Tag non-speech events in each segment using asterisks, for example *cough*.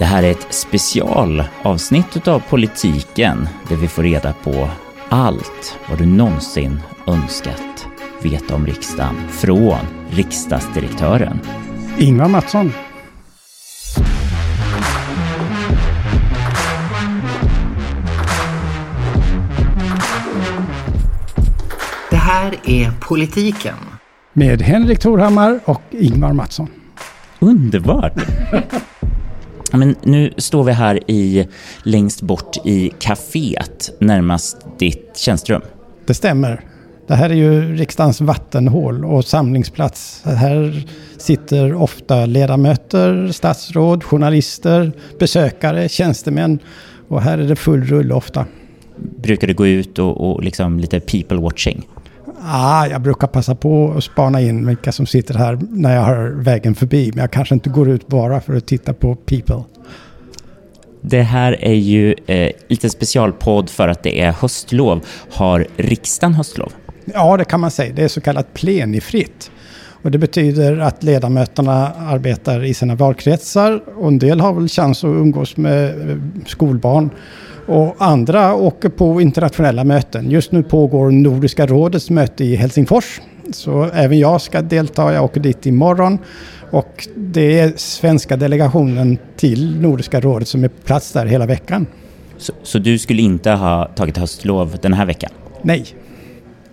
Det här är ett specialavsnitt av Politiken där vi får reda på allt vad du någonsin önskat veta om riksdagen från riksdagsdirektören. Ingvar Mattsson. Det här är Politiken. Med Henrik Torhammar och Ingvar Mattsson. Underbart! *laughs* Men nu står vi här i, längst bort i kaféet närmast ditt tjänsterum. Det stämmer. Det här är ju riksdagens vattenhål och samlingsplats. Här sitter ofta ledamöter, statsråd, journalister, besökare, tjänstemän. Och här är det full rulle ofta. Brukar du gå ut och, och liksom lite people watching? Ah, jag brukar passa på att spana in vilka som sitter här när jag har vägen förbi. Men jag kanske inte går ut bara för att titta på people. Det här är ju eh, lite specialpodd för att det är höstlov. Har riksdagen höstlov? Ja, det kan man säga. Det är så kallat plenifritt. Och det betyder att ledamöterna arbetar i sina valkretsar och en del har väl chans att umgås med eh, skolbarn och andra åker på internationella möten. Just nu pågår Nordiska rådets möte i Helsingfors. Så även jag ska delta. Jag åker dit imorgon. Och det är svenska delegationen till Nordiska rådet som är på plats där hela veckan. Så, så du skulle inte ha tagit höstlov den här veckan? Nej.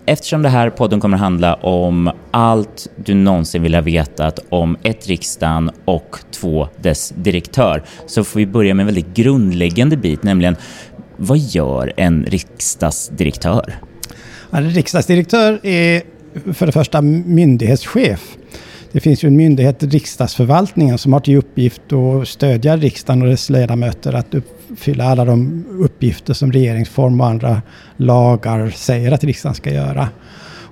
Eftersom det här podden kommer handla om allt du någonsin vill ha vetat om ett riksdagen och två dess direktör så får vi börja med en väldigt grundläggande bit, nämligen vad gör en riksdagsdirektör? En riksdagsdirektör är för det första myndighetschef. Det finns ju en myndighet, riksdagsförvaltningen, som har till uppgift att stödja riksdagen och dess ledamöter att uppfylla alla de uppgifter som regeringsform och andra lagar säger att riksdagen ska göra.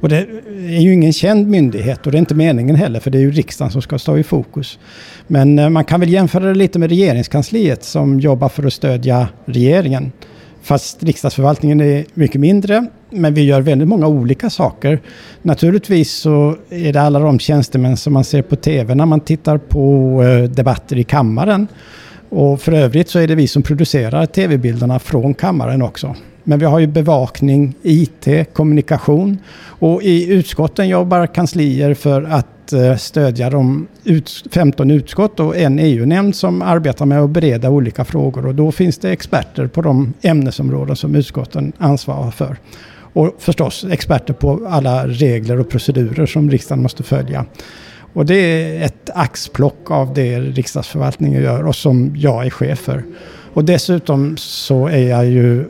Och det är ju ingen känd myndighet och det är inte meningen heller för det är ju riksdagen som ska stå i fokus. Men eh, man kan väl jämföra det lite med regeringskansliet som jobbar för att stödja regeringen. Fast riksdagsförvaltningen är mycket mindre, men vi gör väldigt många olika saker. Naturligtvis så är det alla de tjänstemän som man ser på tv när man tittar på eh, debatter i kammaren. Och för övrigt så är det vi som producerar tv-bilderna från kammaren också. Men vi har ju bevakning, IT, kommunikation och i utskotten jobbar kanslier för att eh, stödja de 15 utskott och en EU-nämnd som arbetar med att bereda olika frågor. Och då finns det experter på de ämnesområden som utskotten ansvarar för. Och förstås experter på alla regler och procedurer som riksdagen måste följa. Och det är ett axplock av det riksdagsförvaltningen gör och som jag är chef för. Och dessutom så är jag ju,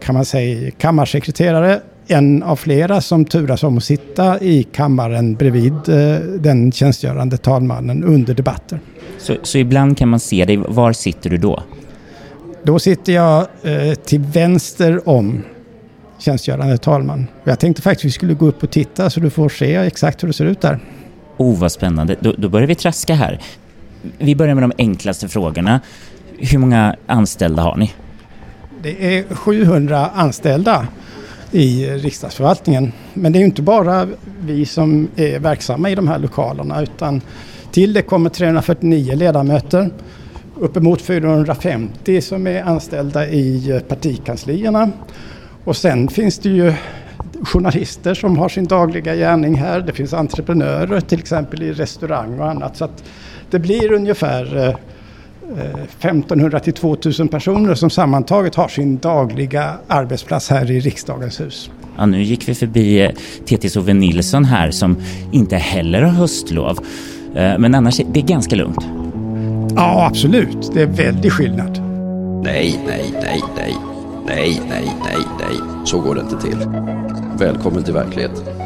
kan man säga, kammarsekreterare. En av flera som turas om att sitta i kammaren bredvid eh, den tjänstgörande talmannen under debatter. Så, så ibland kan man se dig, var sitter du då? Då sitter jag eh, till vänster om tjänstgörande talman. Jag tänkte faktiskt att vi skulle gå upp och titta så du får se exakt hur det ser ut där. Oh, vad spännande. Då, då börjar vi traska här. Vi börjar med de enklaste frågorna. Hur många anställda har ni? Det är 700 anställda i riksdagsförvaltningen. Men det är inte bara vi som är verksamma i de här lokalerna utan till det kommer 349 ledamöter, uppemot 450 som är anställda i partikanslierna. Och sen finns det ju journalister som har sin dagliga gärning här. Det finns entreprenörer till exempel i restaurang och annat. Så att det blir ungefär eh, 1500 till 2000 personer som sammantaget har sin dagliga arbetsplats här i riksdagens hus. Ja, nu gick vi förbi TTs Ove Nilsson här som inte heller har höstlov. Eh, men annars det är ganska lugnt. Ja, absolut. Det är väldigt skillnad. Nej, nej, nej, nej. Nej, nej, nej, nej. Så går det inte till. Välkommen till verkligheten.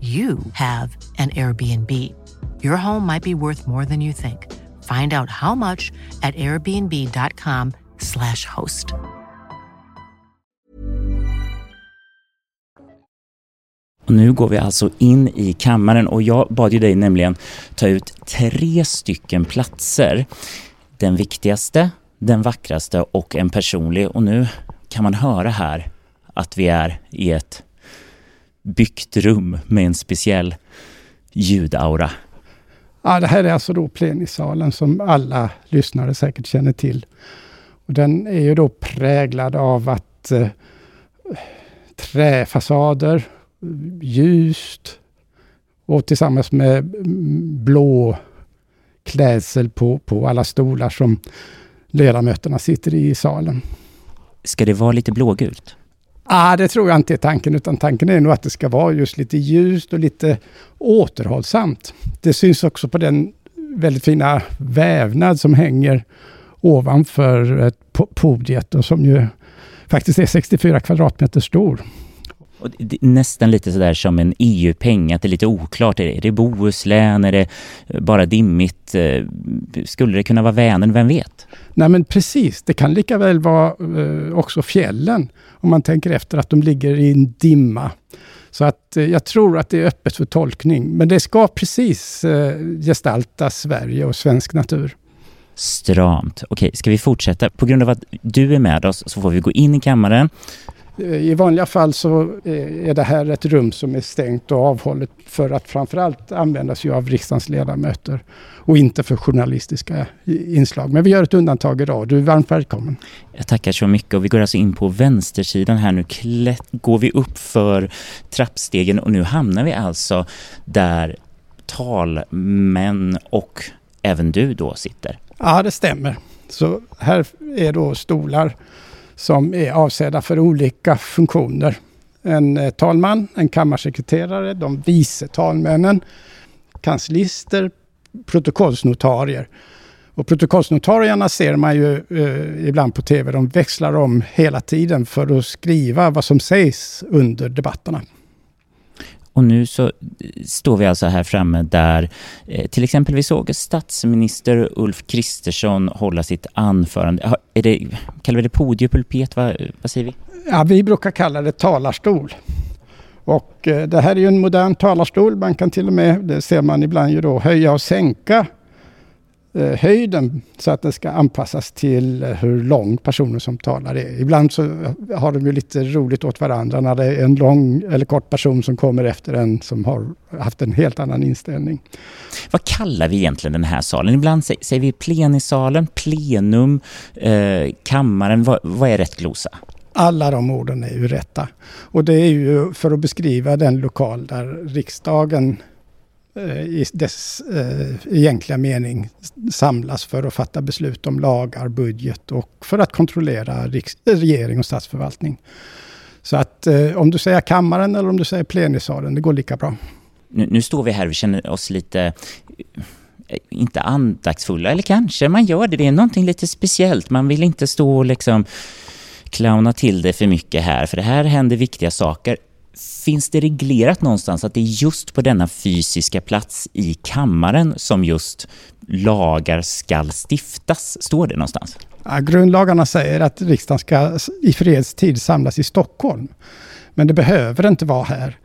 you have an Airbnb. Your home might be worth more than you think. Find out how much at airbnb.com/slash host. Nu går vi alltså in i kammaren och jag bad ju dig nämligen ta ut tre stycken platser. Den viktigaste, den vackraste och en personlig. Och nu kan man höra här att vi är i ett byggt rum med en speciell ljudaura. Ja, det här är alltså då plenisalen som alla lyssnare säkert känner till. Och den är ju då präglad av att eh, träfasader, ljust och tillsammans med blå klädsel på, på alla stolar som ledamöterna sitter i i salen. Ska det vara lite blågult? Ah, det tror jag inte är tanken, utan tanken är nog att det ska vara just lite ljust och lite återhållsamt. Det syns också på den väldigt fina vävnad som hänger ovanför podiet och som ju faktiskt är 64 kvadratmeter stor. Och nästan lite sådär som en EU-peng, att det är lite oklart. Är det Bohuslän? Är det bara dimmigt? Eh, skulle det kunna vara Vänern? Vem vet? Nej men precis, det kan lika väl vara eh, också fjällen. Om man tänker efter att de ligger i en dimma. Så att eh, jag tror att det är öppet för tolkning. Men det ska precis eh, gestalta Sverige och svensk natur. Stramt. Okej, ska vi fortsätta? På grund av att du är med oss så får vi gå in i kammaren. I vanliga fall så är det här ett rum som är stängt och avhållet för att framförallt användas ju av riksdagens ledamöter och inte för journalistiska inslag. Men vi gör ett undantag idag. Du är varmt välkommen. Jag tackar så mycket och vi går alltså in på vänstersidan här nu. Klätt, går vi upp för trappstegen och nu hamnar vi alltså där talmän och även du då sitter. Ja, det stämmer. Så här är då stolar som är avsedda för olika funktioner. En eh, talman, en kammarsekreterare, de vice talmännen, kanslister, protokollsnotarier. Och protokollsnotarierna ser man ju eh, ibland på tv. De växlar om hela tiden för att skriva vad som sägs under debatterna. Och nu så eh, står vi alltså här framme där eh, till exempel vi såg statsminister Ulf Kristersson hålla sitt anförande. Är det, kallar vi det podiepulpet? Vad, vad säger vi? Ja, vi brukar kalla det talarstol. Och eh, det här är ju en modern talarstol. Man kan till och med, det ser man ibland ju då, höja och sänka höjden så att den ska anpassas till eh, hur lång personen som talar är. Ibland så har de ju lite roligt åt varandra när det är en lång eller kort person som kommer efter en som har haft en helt annan inställning. Vad kallar vi egentligen den här salen? Ibland säger vi plenisalen, plenum, eh, kammaren. Vad, vad är rätt glosa? Alla de orden är ju rätta. Och det är ju för att beskriva den lokal där riksdagen Eh, Eh, i dess eh, egentliga mening samlas för att fatta beslut om lagar, budget och för att kontrollera regering och statsförvaltning. Så att eh, om du säger kammaren eller om du säger plenisalen, det går lika bra. Nu, nu står vi här och känner oss lite inte andaktsfulla, eller kanske man gör det. Det är någonting lite speciellt. Man vill inte stå och liksom clowna till det för mycket här, för det här händer viktiga saker. Finns det reglerat någonstans att det är just på denna fysiska plats i kammaren som just lagar skall stiftas? Står det någonstans? Ja, grundlagarna säger att riksdagen ska i fredstid samlas i Stockholm. Men det behöver inte vara här.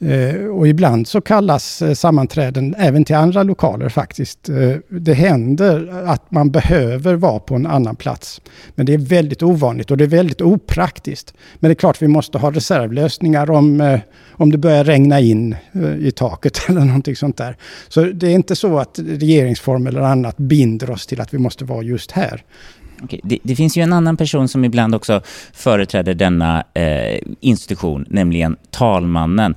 Eh, och ibland så kallas eh, sammanträden även till andra lokaler faktiskt. Eh, det händer att man behöver vara på en annan plats. Men det är väldigt ovanligt och det är väldigt opraktiskt. Men det är klart vi måste ha reservlösningar om, om det börjar regna in i taket *laughs* eller någonting sånt där. Så det är inte så att regeringsform eller annat binder oss till att vi måste vara just här. Okej, Det, det, finns ju en annan person som ibland också företräder denna eh, institution, nämligen talmannen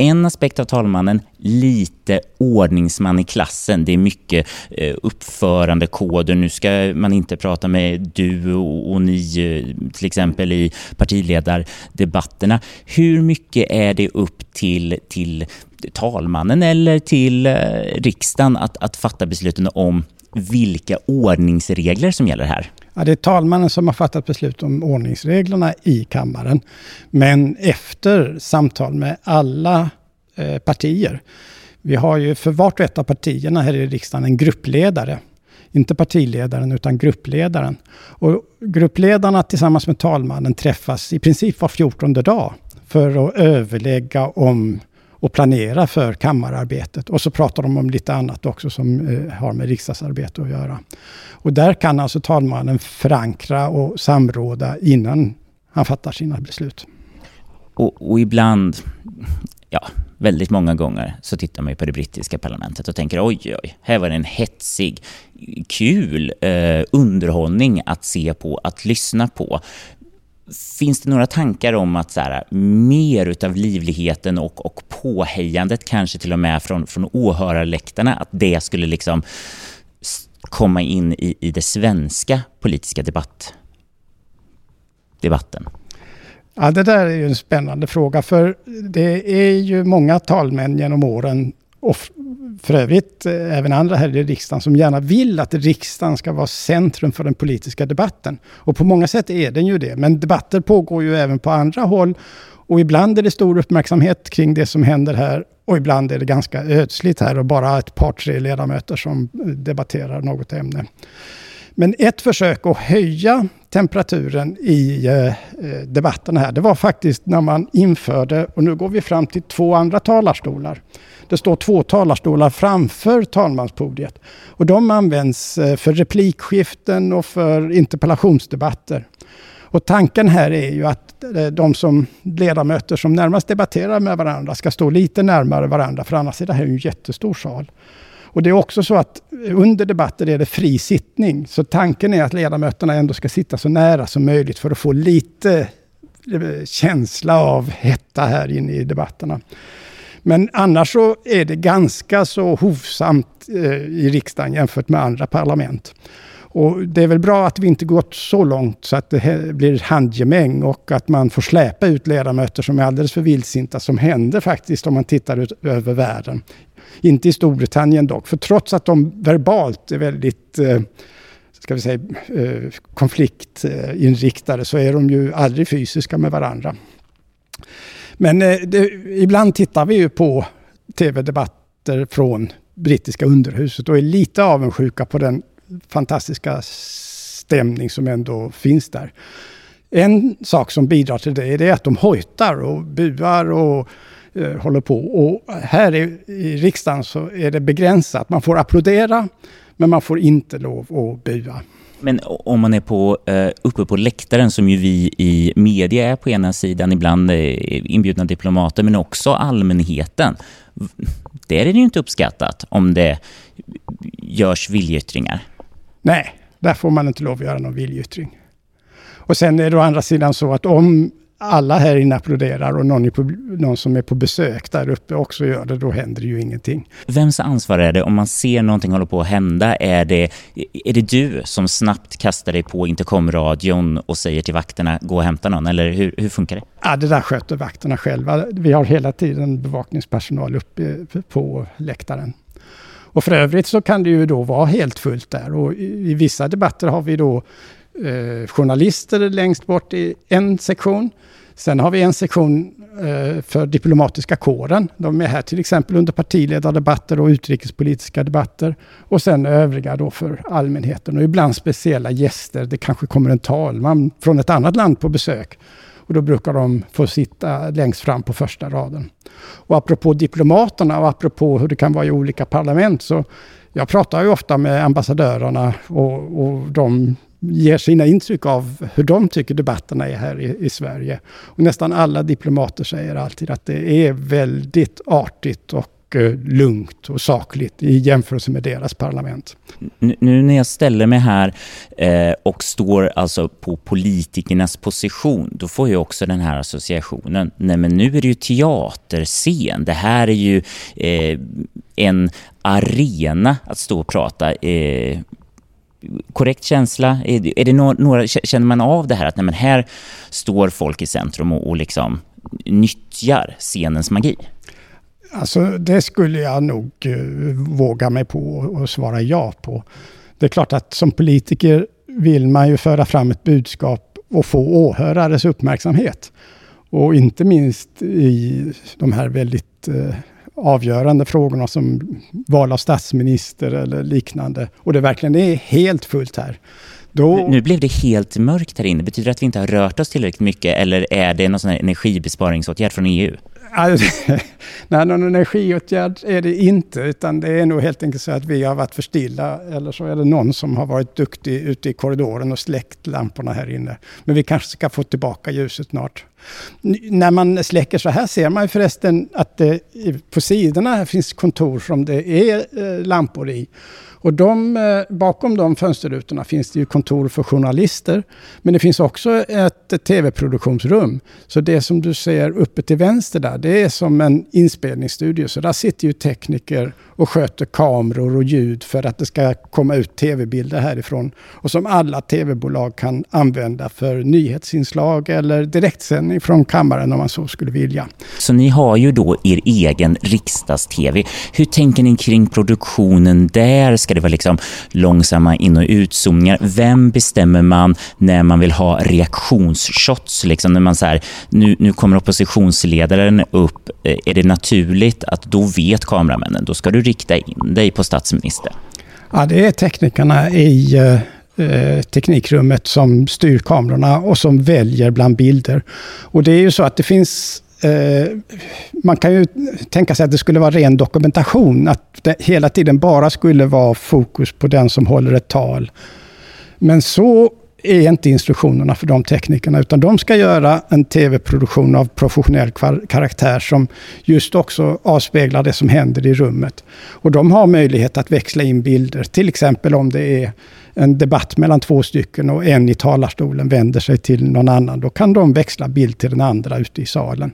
en aspekt av talmannen, lite ordningsman i klassen. Det är mycket eh, uppförandekoder. Nu ska man inte prata med du och, ni eh, till exempel i partiledardebatterna. Hur mycket är det upp till, till talmannen eller till eh, riksdagen att, att fatta besluten om vilka ordningsregler som gäller här? Ja, det är talmannen som har fattat beslut om ordningsreglerna i kammaren. Men efter samtal med alla eh, partier. Vi har ju för vart och ett av partierna här i riksdagen en gruppledare. Inte partiledaren utan gruppledaren. Och gruppledarna tillsammans med talmannen träffas i princip var fjortonde dag för att överlägga om och planera för kammararbetet. Och så pratar de om lite annat också som eh, har med riksdagsarbete att göra. Och där kan alltså talmannen förankra och samråda innan han fattar sina beslut. Och, och ibland, ja, väldigt många gånger så tittar man ju på det brittiska parlamentet och tänker oj, oj, här var det en hetsig, kul eh, underhållning att se på, att lyssna på. Finns det några tankar om att så här, mer utav livligheten och, och påhejandet, kanske till och med från, från åhörarläktarna, att det skulle liksom komma in i, i det svenska politiska debatt, debatten? Ja, det där är ju en spännande fråga, för det är ju många talmän genom åren, för övrigt eh, även andra här i riksdagen, som gärna vill att riksdagen ska vara centrum för den politiska debatten. Och på många sätt är den ju det, men debatter pågår ju även på andra håll. Och ibland är det stor uppmärksamhet kring det som händer här och ibland är det ganska ödsligt här och bara ett par, tre ledamöter som debatterar något ämne. Men ett försök att höja temperaturen i eh, eh, debatten här, det var faktiskt när man införde, och nu går vi fram till två andra talarstolar. Det står två talarstolar framför talmanspodiet. Och de används eh, för replikskiften och för interpellationsdebatter. Och tanken här är ju att de som ledamöter som närmast debatterar med varandra ska stå lite närmare varandra, för annars är det här en jättestor sal. Och det är också så att under debatter är det fri sittning. Så tanken är att ledamöterna ändå ska sitta så nära som möjligt för att få lite eh, känsla av hetta här inne i debatterna. Men annars så är det ganska så hovsamt eh, i riksdagen jämfört med andra parlament. Och det är väl bra att vi inte gått så långt så att det blir handgemäng och att man får släpa ut ledamöter som är alldeles för vildsinta, som händer faktiskt om man tittar ut över världen. Inte i Storbritannien dock, för trots att de verbalt är väldigt eh, ska vi säga, eh, konfliktinriktade så är de ju aldrig fysiska med varandra. Men eh, det, ibland tittar vi ju på tv-debatter från brittiska underhuset och är lite avundsjuka på den fantastiska stämning som ändå finns där. En sak som bidrar till det är att de hojtar och buar och eh, håller på. Och här i, i riksdagen så är det begränsat. Man får applådera, men man får inte lov att bua. Men om man är på, eh, uppe på läktaren som ju vi i media är på ena sidan, ibland eh, inbjudna diplomater, men också allmänheten. Där är det ju inte uppskattat om det görs viljeyttringar. Nej, där får man inte lov att göra någon viljeyttring. Och sen är det å andra sidan så att om alla här inne applåderar och någon, på, någon, som är på besök där uppe också gör det, då händer det ju ingenting. Vems ansvar är det om man ser någonting hålla på att hända? Är det, är det du som snabbt kastar dig på intercomradion och säger till vakterna gå och hämta någon? Eller hur, hur funkar det? Ja, det där sköter vakterna själva. Vi har hela tiden bevakningspersonal uppe på läktaren. Och för övrigt så kan det ju då vara helt fullt där och i, i vissa debatter har vi då eh, journalister längst bort i en sektion. Sen har vi en sektion eh, för diplomatiska kåren. De är här till exempel under partiledardebatter och utrikespolitiska debatter. Och sen övriga då för allmänheten och ibland speciella gäster. Det kanske kommer en talman från ett annat land på besök. Och då brukar de få sitta längst fram på första raden. Och apropå diplomaterna och apropå hur det kan vara i olika parlament så jag pratar ju ofta med ambassadörerna och, och de ger sina intryck av hur de tycker debatterna är här i, i, Sverige. Och nästan alla diplomater säger alltid att det är väldigt artigt och Eh, lugnt och sakligt i jämförelse med deras parlament. Nu när jag ställer mig här eh, och står alltså på politikernas position, då får jag också den här associationen. Nej, men nu är det ju teaterscen. Det här är ju eh, en arena att stå och prata. Korrekt känsla? Är det några, känner man av det här att nej, men här står folk i centrum och, och liksom nyttjar scenens magi? Alltså det skulle jag nog uh, våga mig på och svara ja på. Det är klart att som politiker vill man ju föra fram ett budskap och få åhörares uppmärksamhet. Och inte minst i de här väldigt uh, avgörande frågorna som val av statsminister eller liknande. Och det verkligen är helt fullt här. Då... Nu blev det helt mörkt här inne. Betyder det att vi inte har rört oss tillräckligt mycket eller är det någon sån här energibesparingsåtgärd från EU? Alltså, *laughs* nej, någon energiåtgärd är det inte, utan det är nog helt enkelt så att vi har varit för stilla, eller så är det någon som har varit duktig ute i korridoren och släckt lamporna här inne. Men vi kanske ska få tillbaka ljuset snart. När man släcker så här ser man ju förresten att det på sidorna finns kontor som det är eh, lampor i. Och de, eh, bakom de fönsterrutorna finns det ju kontor för journalister. Men det finns också ett tv-produktionsrum. Så det som du ser uppe till vänster där, det är som en inspelningsstudio. Så där sitter ju tekniker och sköter kameror och ljud för att det ska komma ut tv-bilder härifrån. Och som alla tv-bolag kan använda för nyhetsinslag eller direktsändning från kammaren om man så skulle vilja. Så ni har ju då er egen riksdags-tv. Hur tänker ni kring produktionen där? Ska det vara liksom långsamma in- och utzoomningar? Vem bestämmer man när man vill ha reaktionsshots? Liksom när man så här, nu, nu kommer oppositionsledaren upp. Eh, är det naturligt att då vet kameramännen, då ska du rikta in dig på statsminister? Ja, det är teknikerna i eh, teknikrummet som styr kamerorna och som väljer bland bilder. Och det är ju så att det finns eh, man kan ju tänka sig att det skulle vara ren dokumentation, att det hela tiden bara skulle vara fokus på den som håller ett tal. Men så är inte instruktionerna för de teknikerna, utan de ska göra en tv-produktion av professionell karaktär som just också avspeglar det som händer i rummet. Och de har möjlighet att växla in bilder, till exempel om det är en debatt mellan två stycken och en i talarstolen vänder sig till någon annan. Då kan de växla bild till den andra ute i salen.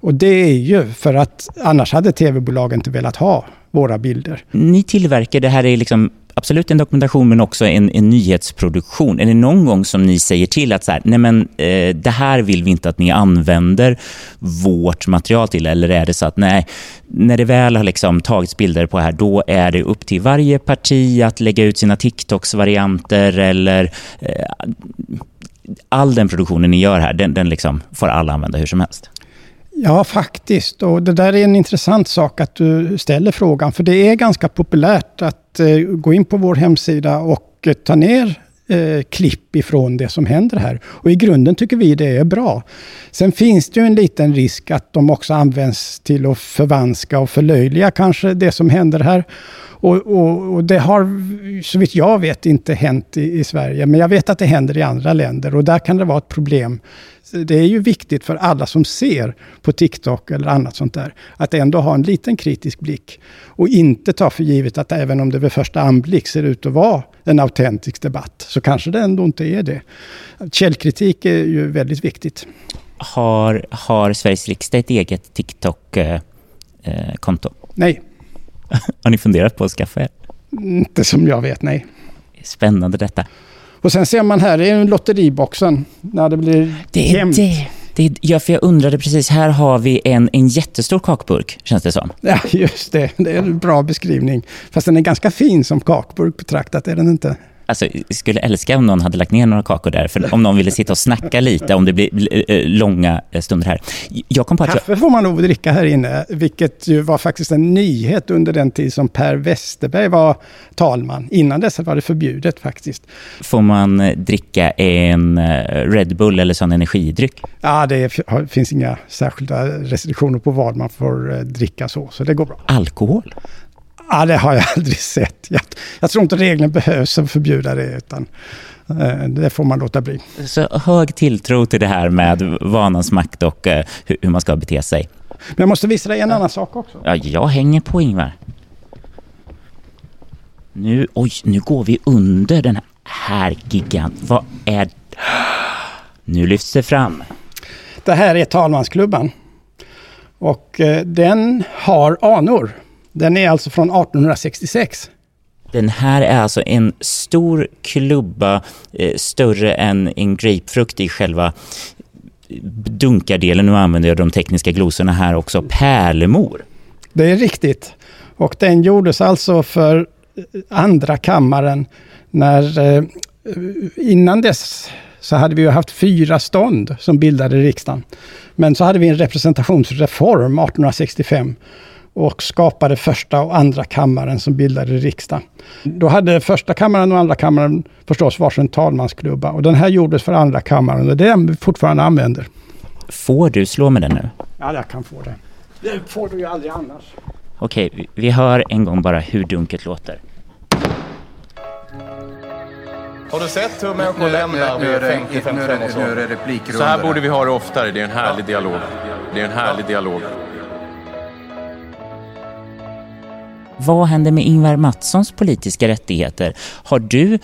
Och det är ju för att annars hade tv-bolagen inte velat ha våra bilder. Ni tillverkar, det här är liksom absolut en dokumentation men också en, en nyhetsproduktion. Är det någon gång som ni säger till att så här, nej men, eh, det här vill vi inte att ni använder vårt material till? Eller är det så att nej, när det väl har liksom tagits bilder på här, då är det upp till varje parti att lägga ut sina TikToks-varianter eller eh, all den produktionen ni gör här, den, den liksom får alla använda hur som helst? Ja, faktiskt. Och det där är en intressant sak att du ställer frågan. För det är ganska populärt att eh, gå in på vår hemsida och eh, ta ner eh, klipp ifrån det som händer här. Och i grunden tycker vi det är bra. Sen finns det ju en liten risk att de också används till att förvanska och förlöjliga kanske det som händer här. Och, och, och, det har så vitt jag vet inte hänt i, i, Sverige, men jag vet att det händer i andra länder och där kan det vara ett problem. Det är ju viktigt för alla som ser på TikTok eller annat sånt där, att ändå ha en liten kritisk blick och inte ta för givet att även om det vid första anblick ser ut att vara en autentisk debatt, så kanske det ändå inte är det. Källkritik är ju väldigt viktigt. Har, har Sveriges riksdag ett eget TikTok-konto? Eh, Nej. *laughs* Har ni funderat på att skaffa er? Inte som jag vet, nej. Spännande detta. Och sen ser man här, det är lotteriboxen. När det blir det är jämnt. Det. Det är, ja, för jag undrade precis, här har vi en, en jättestor kakburk, känns det som. Ja, just det. Det är en bra beskrivning. Fast den är ganska fin som kakburk betraktat, är den inte? Alltså, jag skulle älska om någon hade lagt ner några kakor där, för om någon ville sitta och snacka lite, om det blir eh, långa eh, stunder här. Jag kom på Kaffe jag... får man nog dricka här inne, vilket ju var faktiskt en nyhet under den tid som Per Westerberg var talman. Innan dess var det förbjudet faktiskt. Får man eh, dricka en Red Bull eller sån energidryck? Ja, det finns inga särskilda restriktioner på vad man får dricka så, så det går bra. Alkohol? Ja, det har jag *laughs* aldrig sett. Jag, jag tror inte regeln behövs att förbjuda det, utan eh, det får man låta bli. Så hög tilltro till det här med vanans makt och eh, hur man ska bete sig. Men jag måste visa dig en annan sak också. Ja, jag hänger på Ingvar. Nu, oj, nu går vi under den här gigant. Vad är... Nu lyfts det fram. Det här är talmansklubban. Och eh, den har anor. Den är alltså från 1866. Den här är alltså en stor klubba, eh, större än en grapefrukt i själva dunkardelen. Nu använder jag de tekniska glosorna här också. Pärlemor. Det är riktigt. Och den gjordes alltså för andra kammaren när eh, innan dess så hade vi ju haft fyra stånd som bildade riksdagen. Men så hade vi en representationsreform 1865 och skapade första och andra kammaren som bildade riksdagen. Då hade första kammaren och andra kammaren förstås varsin talmansklubba och den här gjordes för andra kammaren och det är den vi fortfarande använder. Får du slå med den nu? Ja, jag kan få det. Det får du ju aldrig annars. Okej, vi- vi hör en gång bara hur dunkelt låter. Har du sett hur människor lämnar nu är vid det- 50-55 nu är det- års ålder? Så här här. borde vi ha det oftare. Det är en härlig dialog. Det är en härlig dialog. Vad händer med Ingvar Mattssons politiska rättigheter? Har du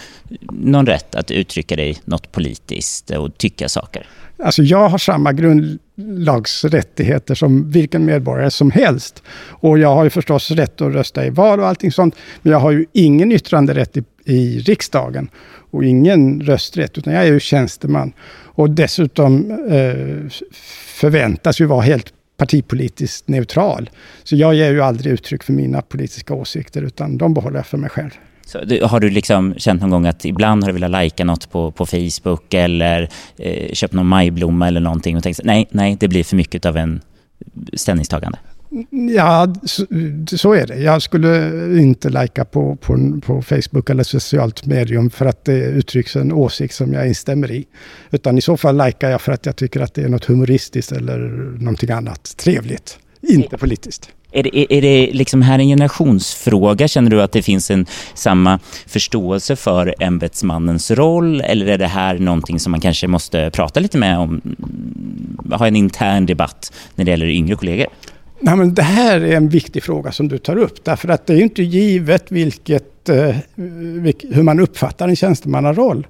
någon rätt att uttrycka dig något politiskt och tycka saker? Alltså jag har samma grundlagsrättigheter som vilken medborgare som helst. Och jag har ju förstås rätt att rösta i val och allting sånt. Men jag har ju ingen yttranderätt i, i riksdagen. Och ingen rösträtt, utan jag är ju tjänsteman. Och dessutom eh, förväntas ju vara helt partipolitiskt neutral. Så jag ger ju aldrig uttryck för mina politiska åsikter, utan de behåller jag för mig själv. Så, du- har du liksom känt någon gång att ibland har du velat lajka något på, på Facebook eller eh, köpt någon majblomma eller någonting och tänkt nej, nej, det blir för mycket av en ställningstagande? Ja, så, så är det. Jag skulle inte lajka på, på, på Facebook eller socialt medium för att det uttrycks en åsikt som jag instämmer i. Utan i så fall lajkar jag för att jag tycker att det är något humoristiskt eller någonting annat trevligt. Inte politiskt. Är det, är, är det liksom här en generationsfråga? Känner du att det finns en samma förståelse för ämbetsmannens roll? Eller är det här någonting som man kanske måste prata lite med om? Ha en intern debatt när det gäller yngre kollegor? Nej, men det här är en viktig fråga som du tar upp. Därför att det är inte givet vilket, eh, hur man uppfattar en tjänstemannaroll.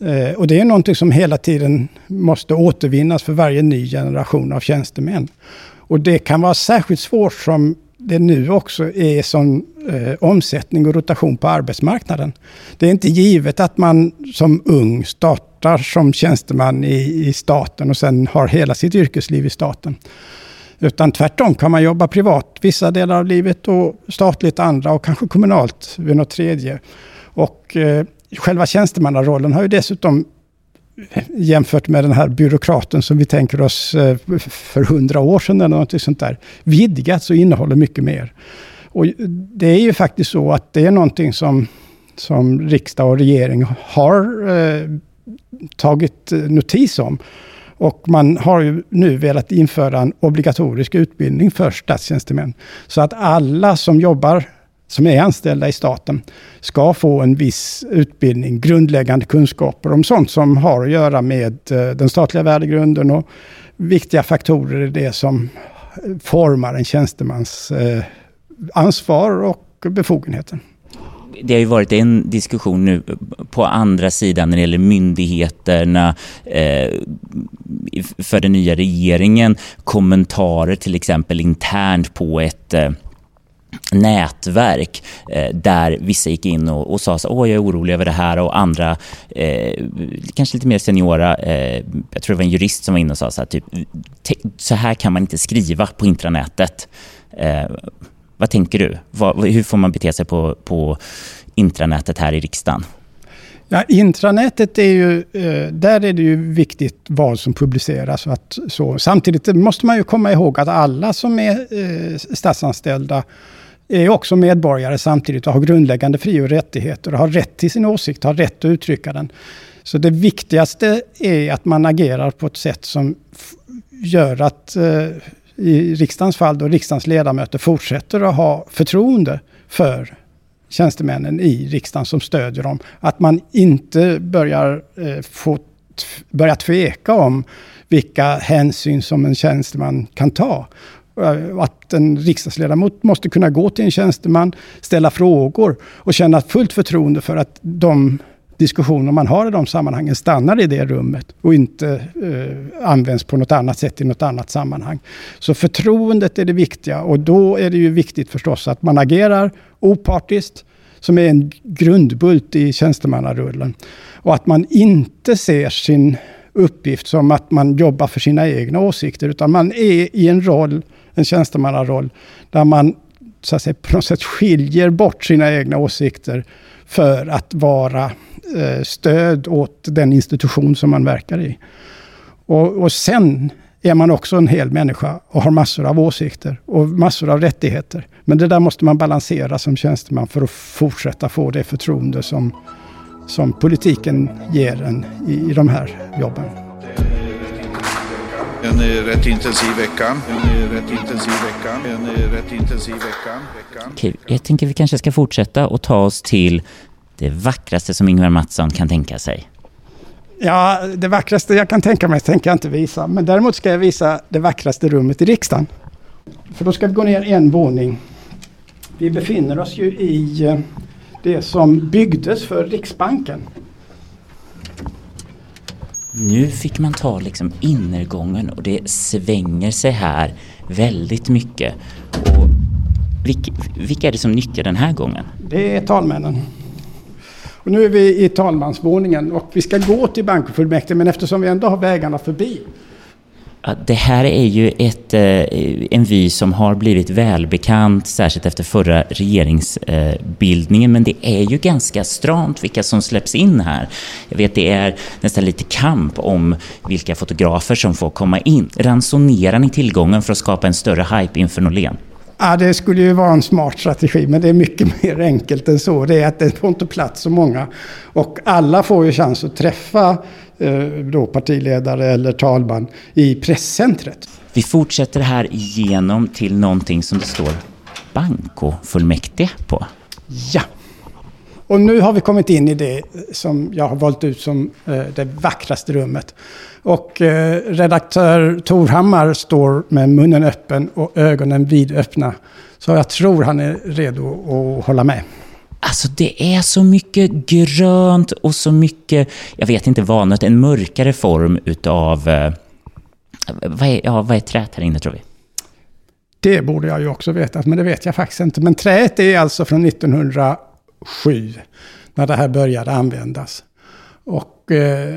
Eh, och det är någonting som hela tiden måste återvinnas för varje ny generation av tjänstemän. Och det kan vara särskilt svårt som det nu också är som eh, omsättning och rotation på arbetsmarknaden. Det är inte givet att man som ung startar som tjänsteman i, i staten och sen har hela sitt yrkesliv i staten. Utan tvärtom kan man jobba privat vissa delar av livet och statligt andra och kanske kommunalt vid något tredje. Och eh, själva tjänstemannarollen har ju dessutom jämfört med den här byråkraten som vi tänker oss eh, för hundra år sedan eller något sånt där, vidgats och innehåller mycket mer. Och det är ju faktiskt så att det är någonting som, som riksdag och regering har eh, tagit notis om. Och man har ju nu velat införa en obligatorisk utbildning för statstjänstemän. Så att alla som jobbar, som är anställda i staten, ska få en viss utbildning, grundläggande kunskaper om sånt som har att göra med eh, den statliga värdegrunden och viktiga faktorer i det som formar en tjänstemans eh, ansvar och befogenheter det har ju varit en diskussion nu på andra sidan när det gäller myndigheterna eh, för den nya regeringen. Kommentarer till exempel internt på ett eh, nätverk eh, där vissa gick in och, och sa så åh jag är orolig över det här och andra, eh, kanske lite mer seniora, eh, jag tror det var en jurist som var inne och sa så här, typ, så här kan man inte skriva på intranätet. Eh, vad tänker du? Vad, hur får man bete sig på, på intranätet här i riksdagen? Ja, intranätet är ju, eh, där är det ju viktigt vad som publiceras. Att, så. Samtidigt måste man ju komma ihåg att alla som är eh, statsanställda är också medborgare samtidigt och har grundläggande fri och rättigheter och har rätt till sin åsikt, har rätt att uttrycka den. Så det viktigaste är att man agerar på ett sätt som gör att eh, i riksdagens fall då riksdagens ledamöter fortsätter att ha förtroende för tjänstemännen i riksdagen som stödjer dem. Att man inte börjar eh, få börja tveka om vilka hänsyn som en tjänsteman kan ta. Eh, att en riksdagsledamot måste kunna gå till en tjänsteman, ställa frågor och känna fullt förtroende för att de diskussioner man har i de sammanhangen stannar i det rummet och inte eh, används på något annat sätt i något annat sammanhang. Så förtroendet är det viktiga och då är det ju viktigt förstås att man agerar opartiskt, som är en grundbult i tjänstemannarullen. Och att man inte ser sin uppgift som att man jobbar för sina egna åsikter, utan man är i en roll, en tjänstemannaroll, där man så att säga, på något sätt skiljer bort sina egna åsikter för att vara eh, stöd åt den institution som man verkar i. Och, och sen är man också en hel människa och har massor av åsikter och massor av rättigheter. Men det där måste man balansera som tjänsteman för att fortsätta få det förtroende som, som politiken ger en i, i de här jobben. En rätt intensiv vecka. En rätt intensiv vecka. En rätt intensiv vecka. Okej, jag tänker vi kanske ska fortsätta och ta oss till det vackraste som Ingvar Mattsson kan tänka sig. Ja, det vackraste jag kan tänka mig tänker jag inte visa. Men däremot ska jag visa det vackraste rummet i riksdagen. För då ska vi gå ner en våning. Vi befinner oss ju i eh, det som byggdes för Riksbanken. Nu fick man ta liksom innergången och det svänger sig här väldigt mycket. Och vilka, vilka är det som nyttjar den här gången? Det är talmännen. Och nu är vi i talmansvåningen och vi ska gå till bankofullmäktige men eftersom vi ändå har vägarna förbi det här är ju ett, eh, en vy som har blivit välbekant, särskilt efter förra regeringsbildningen, men det är ju ganska stramt vilka som släpps in här. Jag vet det är nästan lite kamp om vilka fotografer som får komma in. Ransonerar ni tillgången för att skapa en större hype inför Norlén? Ja, det skulle ju vara en smart strategi, men det är mycket *laughs* mer enkelt än så. Det är att det får inte plats så många. Och alla får ju chans att träffa då partiledare eller talman i presscentret. Vi fortsätter här igenom till någonting som det står Bankofullmäktige på. Ja. Och nu har vi kommit in i det som jag har valt ut som eh, det vackraste rummet. Och eh, redaktör Torhammar står med munnen öppen och ögonen vidöppna. Så jag tror han är redo att hålla med. Alltså det är så mycket grönt och så mycket, jag vet inte vad, något, en mörkare form utav... eh, Vad är, ja, vad är träet här inne tror vi? Det borde jag ju också veta, men det vet jag faktiskt inte. Men träet är alltså från 1907, när det här började användas. Och eh,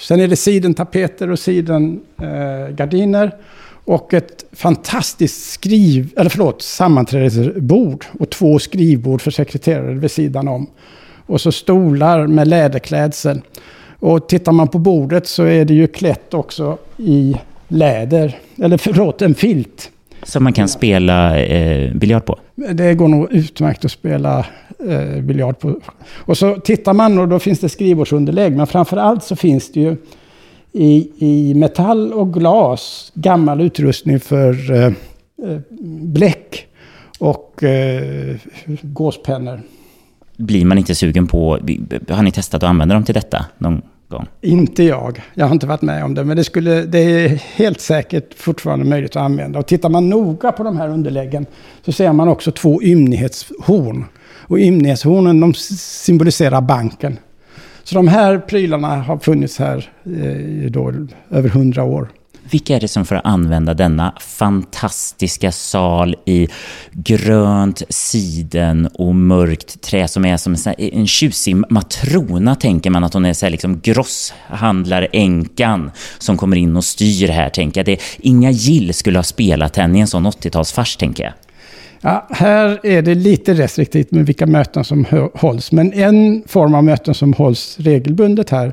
sen är det sidentapeter och sidengardiner. Eh och ett fantastiskt skriv, eller förlåt, sammanträdesbord och två skrivbord för sekreterare vid sidan om. Och så stolar med läderklädsel. Och tittar man på bordet så är det ju klätt också i läder, eller förlåt, en filt. Som man kan spela eh, biljard på. Det går nog utmärkt att spela eh, biljard på. Och så tittar man och då finns det skrivbordsunderlägg. Men framför allt så finns det ju i, i metall och glas gammal utrustning för eh, eh, bläck och eh, gåspennor. Blir man inte sugen på... Har ni testat att använda dem till detta någon gång? Inte jag. Jag har inte varit med om det. Men det, skulle, det är helt säkert fortfarande möjligt att använda. Och tittar man noga på de här underläggen så ser man också två ymnighetshorn. Och ymnighetshornen de symboliserar banken. Så de här prylarna har funnits här eh, i då, över hundra år. Vilka är det som får använda denna fantastiska sal i grönt siden och mörkt trä som är som en, en tjusig matrona tänker man att hon är så här liksom grosshandlaränkan som kommer in och styr här tänker jag. Det, Inga Gill skulle ha spelat henne i en sån 80-talsfars tänker jag. Ja, här är det lite restriktivt med vilka möten som hålls. Men en form av möten som hålls regelbundet här,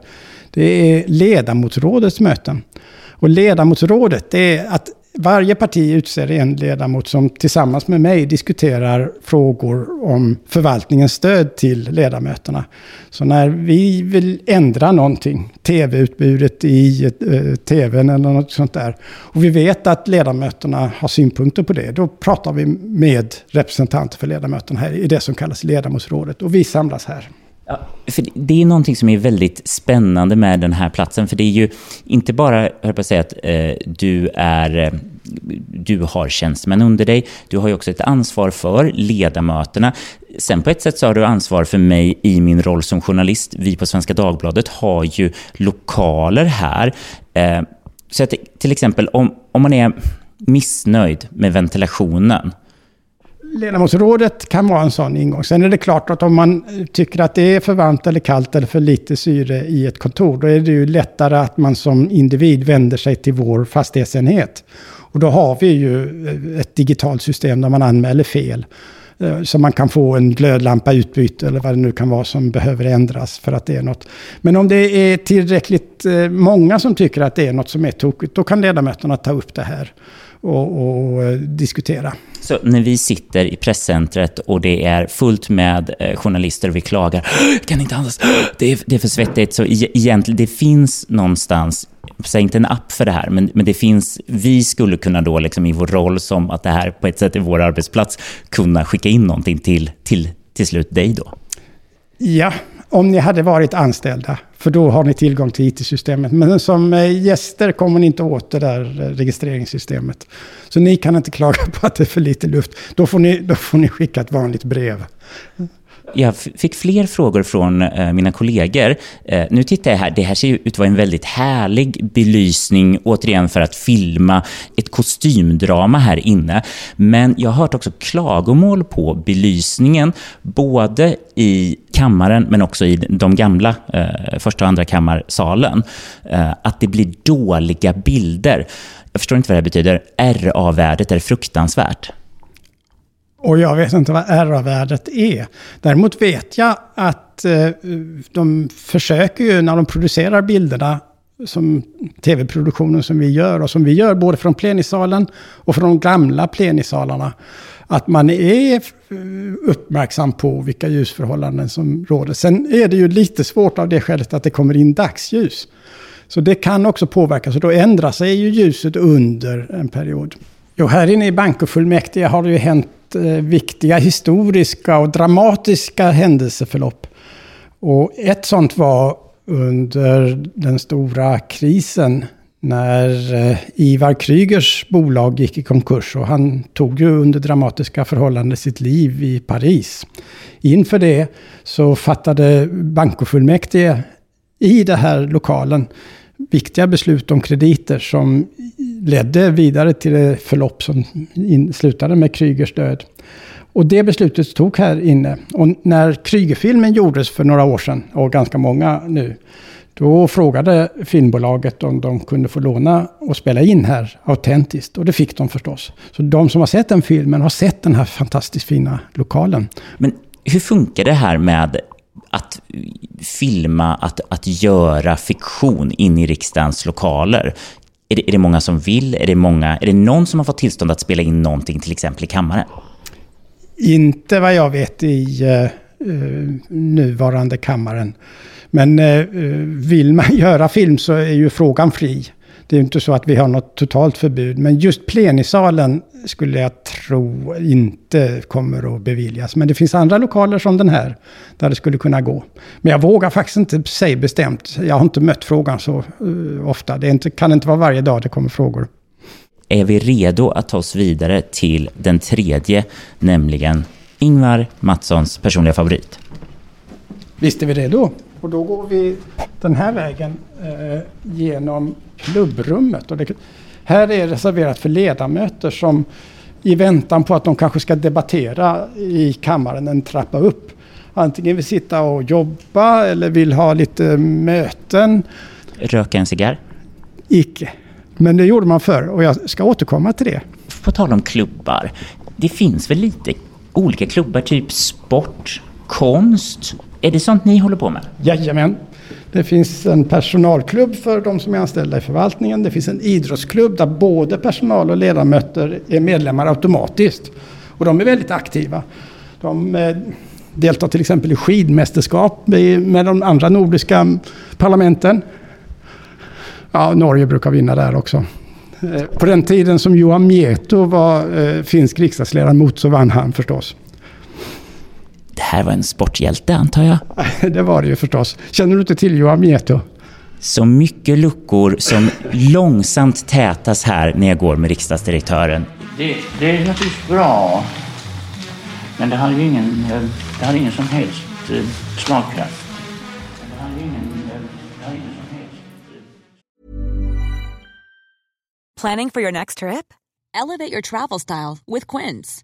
det är ledamotsrådets möten. Och ledamotsrådet, det är att varje parti utser en ledamot som tillsammans med mig diskuterar frågor om förvaltningens stöd till ledamöterna. Så när vi vill ändra någonting, tv-utbudet i eh, tvn eller något sånt där, och vi vet att ledamöterna har synpunkter på det, då pratar vi med representanter för ledamöterna här i det som kallas ledamotsrådet. Och vi samlas här. Ja, för det är någonting som är väldigt spännande med den här platsen. För det är ju inte bara, jag höll på att säga att eh, du är... Eh, du har tjänstemän under dig. Du har ju också ett ansvar för ledamöterna. Sen på ett sätt så har du ansvar för mig i min roll som journalist. Vi på Svenska Dagbladet har ju lokaler här. Eh, så att till exempel om, om man är missnöjd med ventilationen Ledamotsrådet kan vara en sån ingång. Sen är det klart att om man tycker att det är för varmt eller kallt eller för lite syre i ett kontor, då är det ju lättare att man som individ vänder sig till vår fastighetsenhet. Och då har vi ju eh, ett digitalt system där man anmäler fel. Eh, så man kan få en glödlampa utbyte eller vad det nu kan vara som behöver ändras för att det är något. Men om det är tillräckligt eh, många som tycker att det är något som är tokigt, då kan ledamöterna ta upp det här och, och eh, diskutera. Så när vi sitter i presscentret och det är fullt med journalister och vi klagar, jag kan inte andas, det är, det är för svettigt. Så egentligen, det finns någonstans säg inte en app för det här, men, men det finns, vi skulle kunna då liksom i vår roll som att det här på ett sätt är vår arbetsplats, kunna skicka in någonting till, till, till slut dig då? Ja, om ni hade varit anställda, för då har ni tillgång till IT-systemet. Men som eh, gäster kommer ni inte åt det där eh, registreringssystemet. Så ni kan inte klaga på att det är för lite luft. Då får ni, då får ni skicka ett vanligt brev. Jag fick fler frågor från eh, mina kollegor. Eh, nu tittar jag här, det här ser ut att vara en väldigt härlig belysning, återigen för att filma ett kostymdrama här inne. Men jag har hört också klagomål på belysningen, både i kammaren men också i de gamla eh, första och andra kammarsalen. Eh, att det blir dåliga bilder. Jag förstår inte vad det här betyder. RA-värdet är fruktansvärt. Och jag vet inte vad RA-värdet är. Däremot vet jag att eh, de försöker ju när de producerar bilderna som tv-produktionen som vi gör och som vi gör både från plenisalen och från de gamla plenisalarna. Att man är eh, uppmärksam på vilka ljusförhållanden som råder. Sen är det ju lite svårt av det skälet att det kommer in dagsljus. Så det kan också påverka, så då ändrar sig ju ljuset under en period. Jo, här inne i bankofullmäktige har det ju hänt Eh, viktiga historiska och dramatiska händelseförlopp. Och ett sånt var under den stora krisen när eh, Ivar Krygers bolag gick i konkurs och han tog ju under dramatiska förhållanden sitt liv i Paris. Inför det så fattade bankofullmäktige i den här lokalen viktiga beslut om krediter som ledde vidare till det förlopp som slutade med Krygers död. Och det beslutet tog här inne. Och när Krygerfilmen gjordes för några år sedan, och ganska många nu, då frågade filmbolaget om de kunde få låna och spela in här autentiskt. Och det fick de förstås. Så de som har sett den filmen har sett den här fantastiskt fina lokalen. Men hur funkar det här med att filma, att, att göra fiktion in i riksdagens lokaler? Är det, är det många som vill? Är det, många, är det någon som har fått tillstånd att spela in någonting, till exempel i kammaren? Inte vad jag vet i uh, nuvarande kammaren. Men uh, vill man *laughs* göra film så är ju frågan fri. Det är inte så att vi har något totalt förbud. Men just plenisalen skulle jag tro inte kommer att beviljas. Men det finns andra lokaler som den här där det skulle kunna gå. Men jag vågar faktiskt inte säga bestämt. Jag har inte mött frågan så uh, ofta. Det inte, kan inte vara varje dag det kommer frågor. Är vi redo att ta oss vidare till den tredje, nämligen Ingvar Mattssons personliga favorit? Visst är vi redo. Och då går vi den här vägen eh, genom klubbrummet. Och det, här är reserverat för ledamöter som i väntan på att de kanske ska debattera i kammaren en trappa upp. Antingen vill sitta och jobba eller vill ha lite möten. Röka en cigarr? Icke. Men det gjorde man förr och jag ska återkomma till det. På tal om klubbar. Det finns väl lite olika klubbar, typ sport, konst. Är det sånt ni håller på med? Jajamän. Det finns en personalklubb för de som är anställda i förvaltningen. Det finns en idrottsklubb där både personal och ledamöter är medlemmar automatiskt. Och de är väldigt aktiva. De eh, deltar till exempel i skidmästerskap med de andra nordiska parlamenten. Ja, Norge brukar vinna där också. Eh, på den tiden som Johan Mieto var eh, finsk riksdagsledamot så vann han förstås. Det här var en sporthjälte antar jag? *laughs* Det var det ju förstås. Känner du inte till Johan Mieto? Så mycket luckor som långsamt tätas här när jag går med riksdagsdirektören. Det, det är naturligtvis bra. Men det har ju ingen, det har ingen som helst eh, slagkraft. Planning for your next trip? Elevate your travel style with Quince.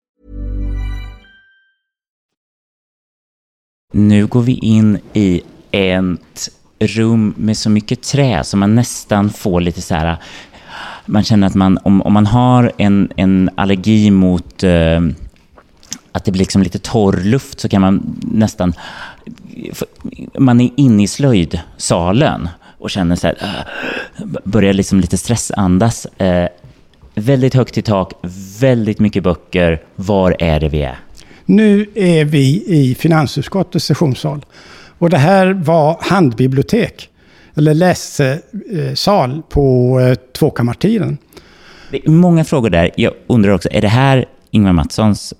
Nu går vi in i ett rum med så mycket trä så man nästan får lite så här... Man känner att man, om, om man har en, en allergi mot eh, att det blir liksom lite torr luft så kan man nästan... Man är inne i slöjdsalen och känner så här... Eh, börjar liksom lite stressandas. Eh, väldigt högt i tak, väldigt mycket böcker. Var är det vi är? Nu är vi i finansutskottets sessionssal. Och det här var handbibliotek, eller lässal på eh, tvåkammartiden. Det är många frågor där. Jag undrar också, är det här Ingvar Mattssons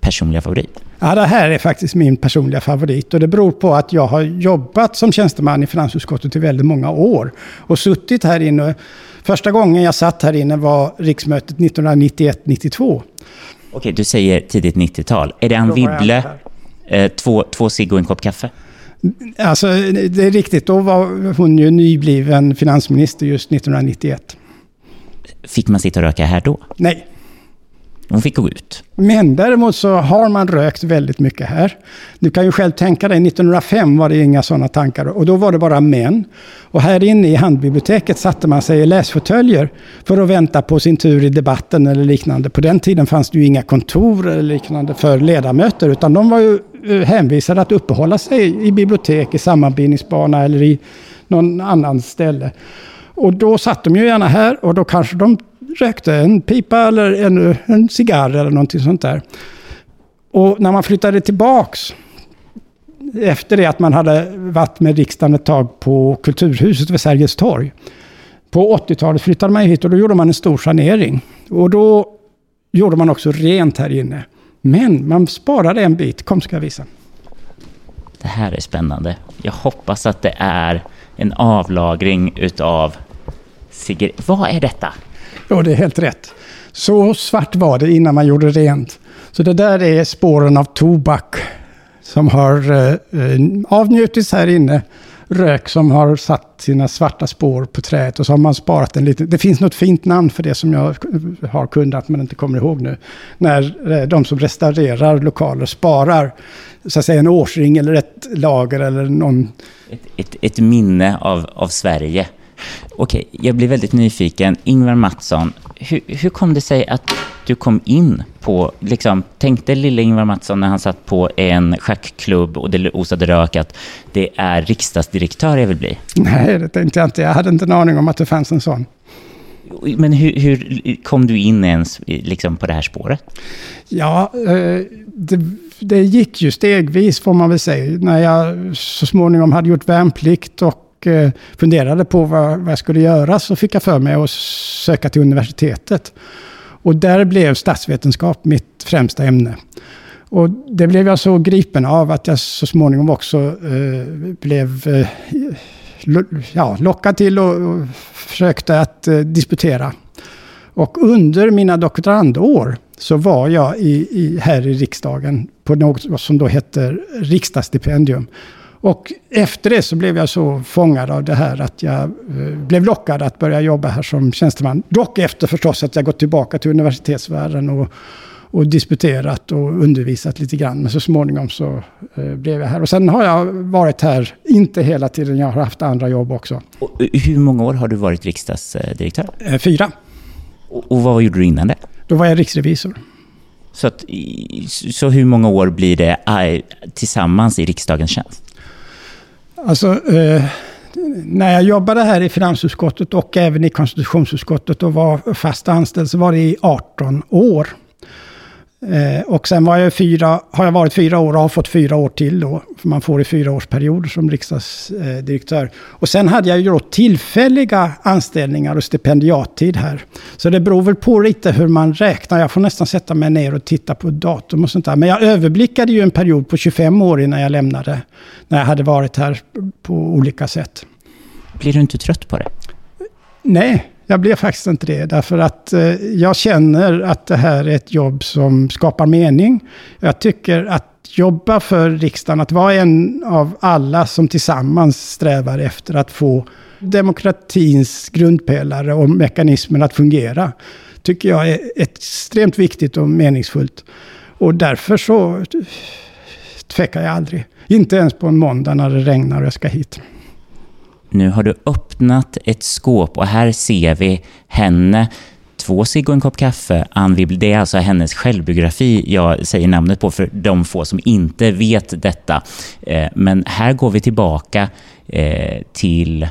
personliga favorit? Ja, det här är faktiskt min personliga favorit och det beror på att jag har jobbat som tjänsteman i finansutskottet i väldigt många år och suttit här inne. Första gången jag satt här inne var riksmötet 1991-92. Okej, du säger tidigt 90-tal. Är det Ann Wibble, eh, två, två cigg och en kopp kaffe? Alltså, det är riktigt. Då var hon ju nybliven finansminister just 1991. Fick man sitta och röka här då? Nej. Hon fick gå ut. Men däremot så har man rökt väldigt mycket här. Du kan ju själv tänka dig, 1905 var det inga sådana tankar och då var det bara män. Och här inne i handbiblioteket satte man sig i läsfåtöljer för att vänta på sin tur i debatten eller liknande. På den tiden fanns det ju inga kontor eller liknande för ledamöter utan de var ju eh, hänvisade att uppehålla sig i bibliotek, i sammanbindningsbana eller i någon annan ställe. Och då satt de ju gärna här och då kanske de rökte en pipa eller en, en cigarr eller någonting sånt där. Och när man flyttade tillbaks efter det att man hade varit med riksdagen ett tag på Kulturhuset vid Sergels torg. På 80-talet flyttade man hit och då gjorde man en stor sanering. Och då gjorde man också rent här inne. Men man sparade en bit. Kom ska jag visa. Det här är spännande. Jag hoppas att det är en avlagring utav cigaretter. Vad är detta? Jo, det är helt rätt. Så svart var det innan man gjorde rent. Så det där är spåren av tobak som har eh, eh, avnjutits här inne. Rök som har satt sina svarta spår på träet och så har man sparat en liten... Det finns något fint namn för det som jag har kunnat men inte kommer ihåg nu. När eh, de som restaurerar lokaler sparar så att säga en årsring eller ett lager eller någon... Ett, ett, ett minne av, av Sverige. Okej, jag blir väldigt nyfiken. Ingvar Mattsson, hur, hur kom det sig att du kom in på, liksom, tänkte lille Ingvar Mattsson när han satt på en schackklubb och det osade rök att det är riksdagsdirektör jag vill bli? Nej, det tänkte jag inte. Jag hade inte en aning om att det fanns en sån. Men hur, hur kom du in ens liksom, på det här spåret? Ja, eh, det, det gick ju stegvis får man väl säga. När jag så småningom hade gjort värnplikt och och funderade på vad, vad jag skulle göra så fick jag för mig att söka till universitetet. Och där blev statsvetenskap mitt främsta ämne. Och det blev jag så gripen av att jag så småningom också eh, blev eh, ja, lockad till och, och försökte att eh, disputera. Och under mina doktorandår så var jag i, i, här i riksdagen på något som då hette riksdagsstipendium. Och efter det så blev jag så fångad av det här att jag eh, blev lockad att börja jobba här som tjänsteman. Dock efter förstås att jag gått tillbaka till universitetsvärlden och, och disputerat och undervisat lite grann. Men så småningom så eh, blev jag här. Och sen har jag varit här, inte hela tiden, jag har haft andra jobb också. Och hur många år har du varit riksdagsdirektör? Eh, fyra. Och, och vad gjorde du innan det? Då var jag riksrevisor. Så, att, så hur många år blir det tillsammans i riksdagens tjänst? Alltså, eh, när jag jobbade här i finansutskottet och även i konstitutionsutskottet och var fast anställd så var det i 18 år. Eh, och sen var jag fyra, har jag varit fyra år och har fått fyra år till då. För man får i fyra årsperioder som riksdagsdirektör. Och sen hade jag ju då tillfälliga anställningar och stipendiattid här. Så det beror väl på lite hur man räknar. Jag får nästan sätta mig ner och titta på datum och sånt där. Men jag överblickade ju en period på 25 år innan jag lämnade. När jag hade varit här på olika sätt. Blir du inte trött på det? Nej, jag blev faktiskt inte det. Därför att eh, jag känner att det här är ett jobb som skapar mening. Jag tycker att jobba för riksdagen, att vara en av alla som tillsammans strävar efter att få demokratins grundpelare och mekanismer att fungera, tycker jag är extremt viktigt och meningsfullt. Och därför så tvekar jag aldrig. Inte ens på en måndag när det regnar och jag ska hit. Nu har du öppnat ett skåp och här ser vi henne två cigg och en kopp kaffe. Ann Wibble, det är alltså hennes självbiografi jag säger namnet på för de få som inte vet detta. Eh, men här går vi tillbaka eh, till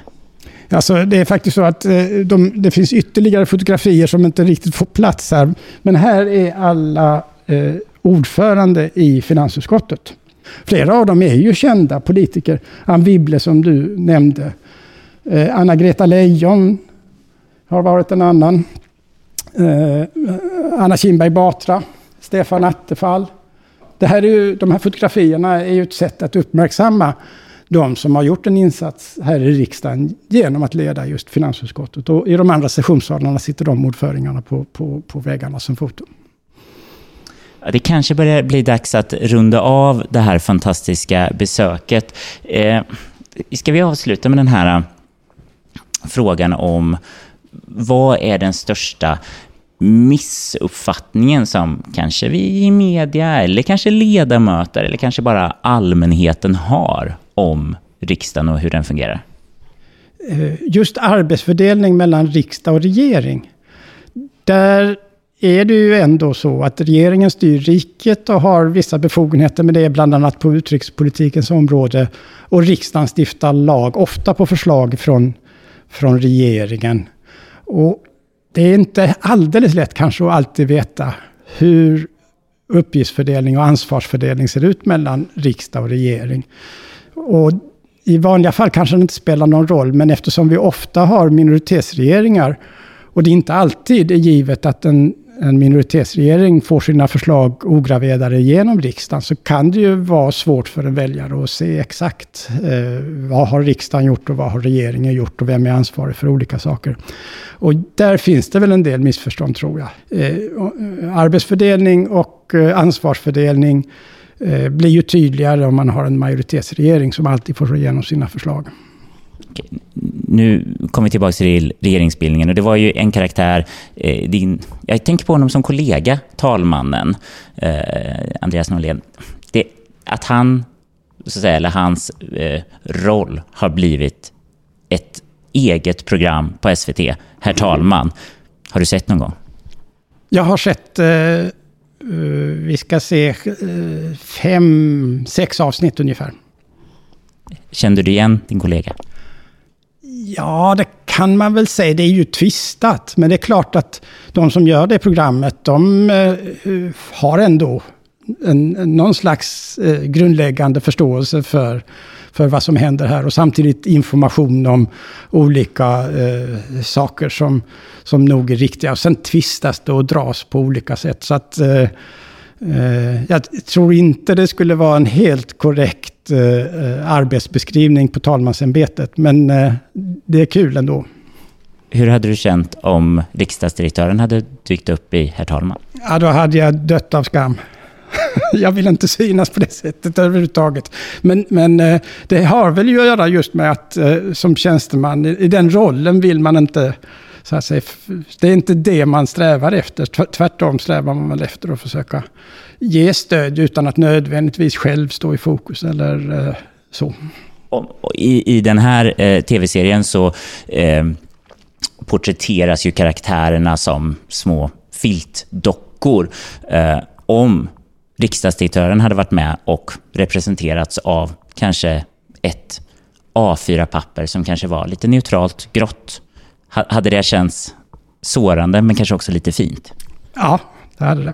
Alltså, det är faktiskt så att eh, de, det finns ytterligare fotografier som inte riktigt får plats här. Men här är alla eh, ordförande i finansutskottet. Flera av dem är ju kända politiker. Ann Wibble som du nämnde. Eh, Anna-Greta Leijon har varit en annan. Eh, Anna Kinberg Batra. Stefan Attefall. Det här är ju, de här fotografierna är ju ett sätt att uppmärksamma de som har gjort en insats här i riksdagen genom att leda just finansutskottet. Och i de andra sessionssalarna sitter de ordföringarna på, på, på väggarna som foton. Det kanske börjar bli dags att runda av det här fantastiska besöket. Eh, ska vi avsluta med den här frågan om vad är den största missuppfattningen som kanske vi i media eller kanske ledamöter eller kanske bara allmänheten har om riksdagen och hur den fungerar? Eh, just arbetsfördelning mellan riksdag och regering. Där är det ju ändå så att regeringen styr riket och har vissa befogenheter med det, bland annat på utrikespolitikens område. Och riksdagen stiftar lag, ofta på förslag från, från regeringen. Och det är inte alldeles lätt kanske att alltid veta hur uppgiftsfördelning och ansvarsfördelning ser ut mellan riksdag och regering. Och i vanliga fall kanske det inte spelar någon roll, men eftersom vi ofta har minoritetsregeringar och det inte alltid är givet att en en minoritetsregering får sina förslag ograverade genom riksdagen så kan det ju vara svårt för en väljare att se exakt eh, vad har riksdagen gjort och vad har regeringen gjort och vem är ansvarig för olika saker. Och där finns det väl en del missförstånd tror jag. Eh, eh arbetsfördelning och eh, ansvarsfördelning eh, blir ju tydligare om man har en majoritetsregering som alltid får igenom sina förslag nu kommer vi tillbaka till regeringsbildningen och det var ju en karaktär, eh, din, jag tänker på honom som kollega, talmannen eh, Andreas Norlén. Det, att han, så att säga, eller hans eh, roll har blivit ett eget program på SVT, Herr talman. Har du sett någon gång? Jag har sett, eh, eh vi ska se, eh, fem, sex avsnitt ungefär. Kände du igen din kollega? Ja, det kan man väl säga. Det är ju tvistat. Men det är klart att de som gör det programmet, de eh, har ändå en, någon slags eh, grundläggande förståelse för, för vad som händer här och samtidigt information om olika eh, saker som, som nog är riktiga. Och sen tvistas det och dras på olika sätt. Så att eh, Eh, jag tror inte det skulle vara en helt korrekt eh, arbetsbeskrivning på talmansämbetet, men eh, det är kul ändå. Hur hade du känt om riksdagsdirektören hade dykt upp i Herr talman? Ja, då hade jag dött av skam. *laughs* jag vill inte synas på det sättet överhuvudtaget. Men, men det har väl att göra just med att som tjänsteman, i den rollen vill man inte så att säga, det är inte det man strävar efter. Tvärtom strävar man väl efter att försöka ge stöd utan att nödvändigtvis själv stå i fokus eller eh, så. I, I den här eh, tv-serien så eh, porträtteras ju karaktärerna som små filtdockor. Eh, om riksdagsdirektören hade varit med och representerats av kanske ett A4-papper som kanske var lite neutralt grått hade det känts sårande, men kanske också lite fint? Ja, det hade det.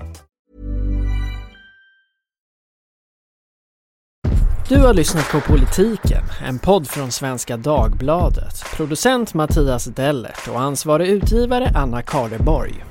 Du har lyssnat på Politiken, en podd från Svenska Dagbladet. Producent Mattias Dellert och ansvarig utgivare Anna Karleborg.